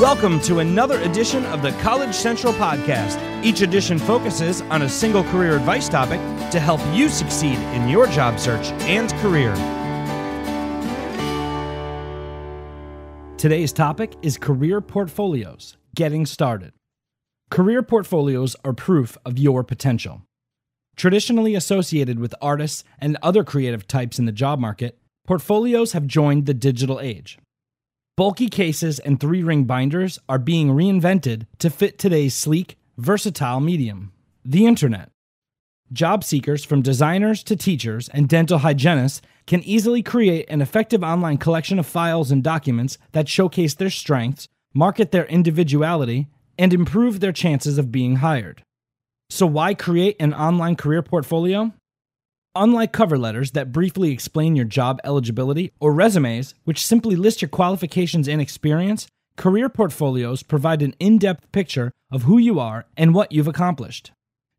Welcome to another edition of the College Central Podcast. Each edition focuses on a single career advice topic to help you succeed in your job search and career. Today's topic is career portfolios. Getting started. Career portfolios are proof of your potential. Traditionally associated with artists and other creative types in the job market, portfolios have joined the digital age. Bulky cases and three ring binders are being reinvented to fit today's sleek, versatile medium the internet. Job seekers, from designers to teachers and dental hygienists, can easily create an effective online collection of files and documents that showcase their strengths, market their individuality, and improve their chances of being hired. So, why create an online career portfolio? Unlike cover letters that briefly explain your job eligibility or resumes, which simply list your qualifications and experience, career portfolios provide an in depth picture of who you are and what you've accomplished.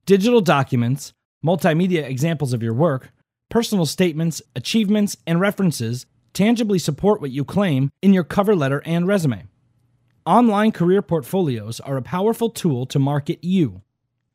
Digital documents, multimedia examples of your work, personal statements, achievements, and references tangibly support what you claim in your cover letter and resume. Online career portfolios are a powerful tool to market you.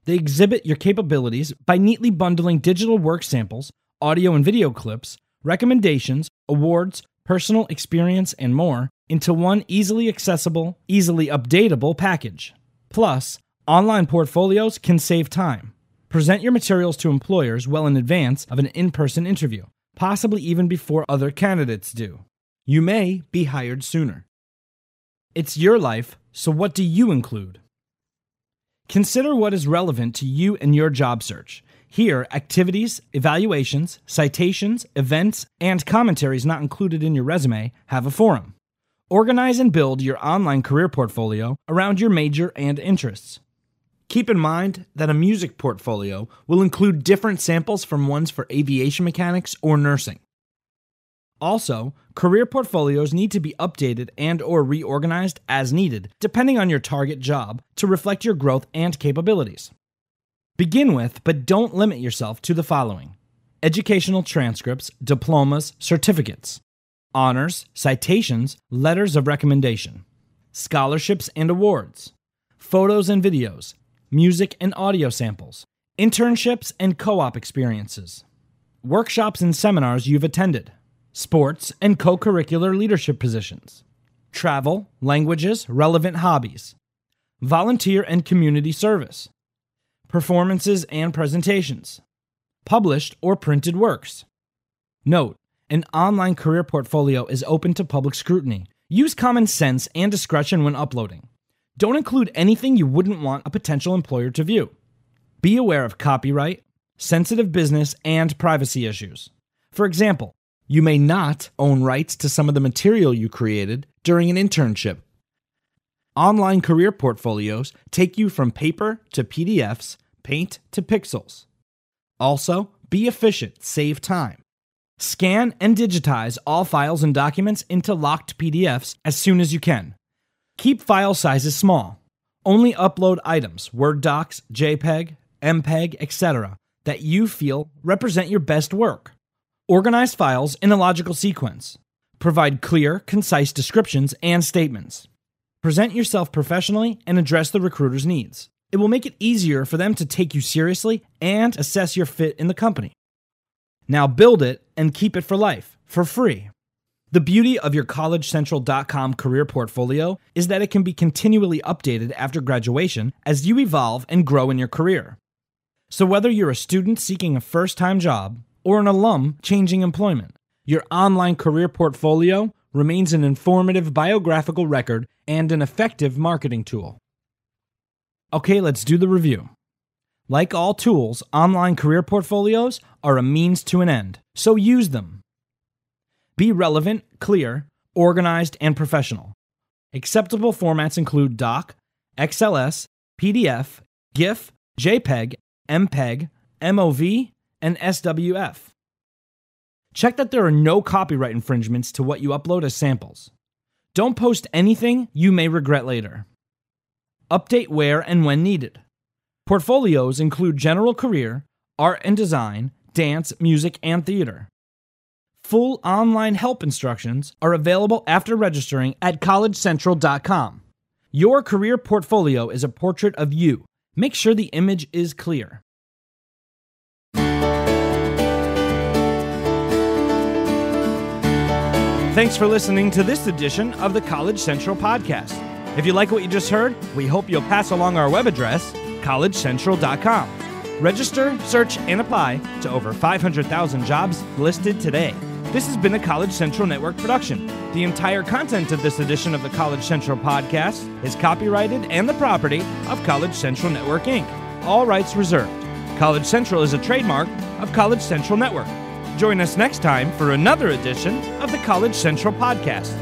They exhibit your capabilities by neatly bundling digital work samples, audio and video clips, recommendations, awards, personal experience, and more into one easily accessible, easily updatable package. Plus, online portfolios can save time. Present your materials to employers well in advance of an in person interview, possibly even before other candidates do. You may be hired sooner. It's your life, so what do you include? Consider what is relevant to you and your job search. Here, activities, evaluations, citations, events, and commentaries not included in your resume have a forum. Organize and build your online career portfolio around your major and interests. Keep in mind that a music portfolio will include different samples from ones for aviation mechanics or nursing. Also, career portfolios need to be updated and or reorganized as needed, depending on your target job, to reflect your growth and capabilities. Begin with, but don't limit yourself to the following: educational transcripts, diplomas, certificates, honors, citations, letters of recommendation, scholarships and awards, photos and videos, music and audio samples, internships and co-op experiences, workshops and seminars you've attended sports, and co curricular leadership positions, travel, languages, relevant hobbies, volunteer and community service, performances and presentations, published or printed works. Note, an online career portfolio is open to public scrutiny. Use common sense and discretion when uploading. Don't include anything you wouldn't want a potential employer to view. Be aware of copyright, sensitive business, and privacy issues. For example, you may not own rights to some of the material you created during an internship. Online career portfolios take you from paper to PDFs, paint to pixels. Also, be efficient, save time. Scan and digitize all files and documents into locked PDFs as soon as you can. Keep file sizes small. Only upload items, Word docs, JPEG, MPEG, etc., that you feel represent your best work. Organize files in a logical sequence. Provide clear, concise descriptions and statements. Present yourself professionally and address the recruiter's needs. It will make it easier for them to take you seriously and assess your fit in the company. Now build it and keep it for life, for free. The beauty of your collegecentral.com career portfolio is that it can be continually updated after graduation as you evolve and grow in your career. So, whether you're a student seeking a first time job, or an alum changing employment. Your online career portfolio remains an informative biographical record and an effective marketing tool. Okay, let's do the review. Like all tools, online career portfolios are a means to an end, so use them. Be relevant, clear, organized, and professional. Acceptable formats include doc, XLS, PDF, GIF, JPEG, MPEG, MOV, and SWF. Check that there are no copyright infringements to what you upload as samples. Don't post anything you may regret later. Update where and when needed. Portfolios include general career, art and design, dance, music, and theater. Full online help instructions are available after registering at collegecentral.com. Your career portfolio is a portrait of you. Make sure the image is clear. Thanks for listening to this edition of the College Central Podcast. If you like what you just heard, we hope you'll pass along our web address, collegecentral.com. Register, search, and apply to over 500,000 jobs listed today. This has been a College Central Network production. The entire content of this edition of the College Central podcast is copyrighted and the property of College Central Network Inc., all rights reserved. College Central is a trademark of College Central Network. Join us next time for another edition of the College Central podcast.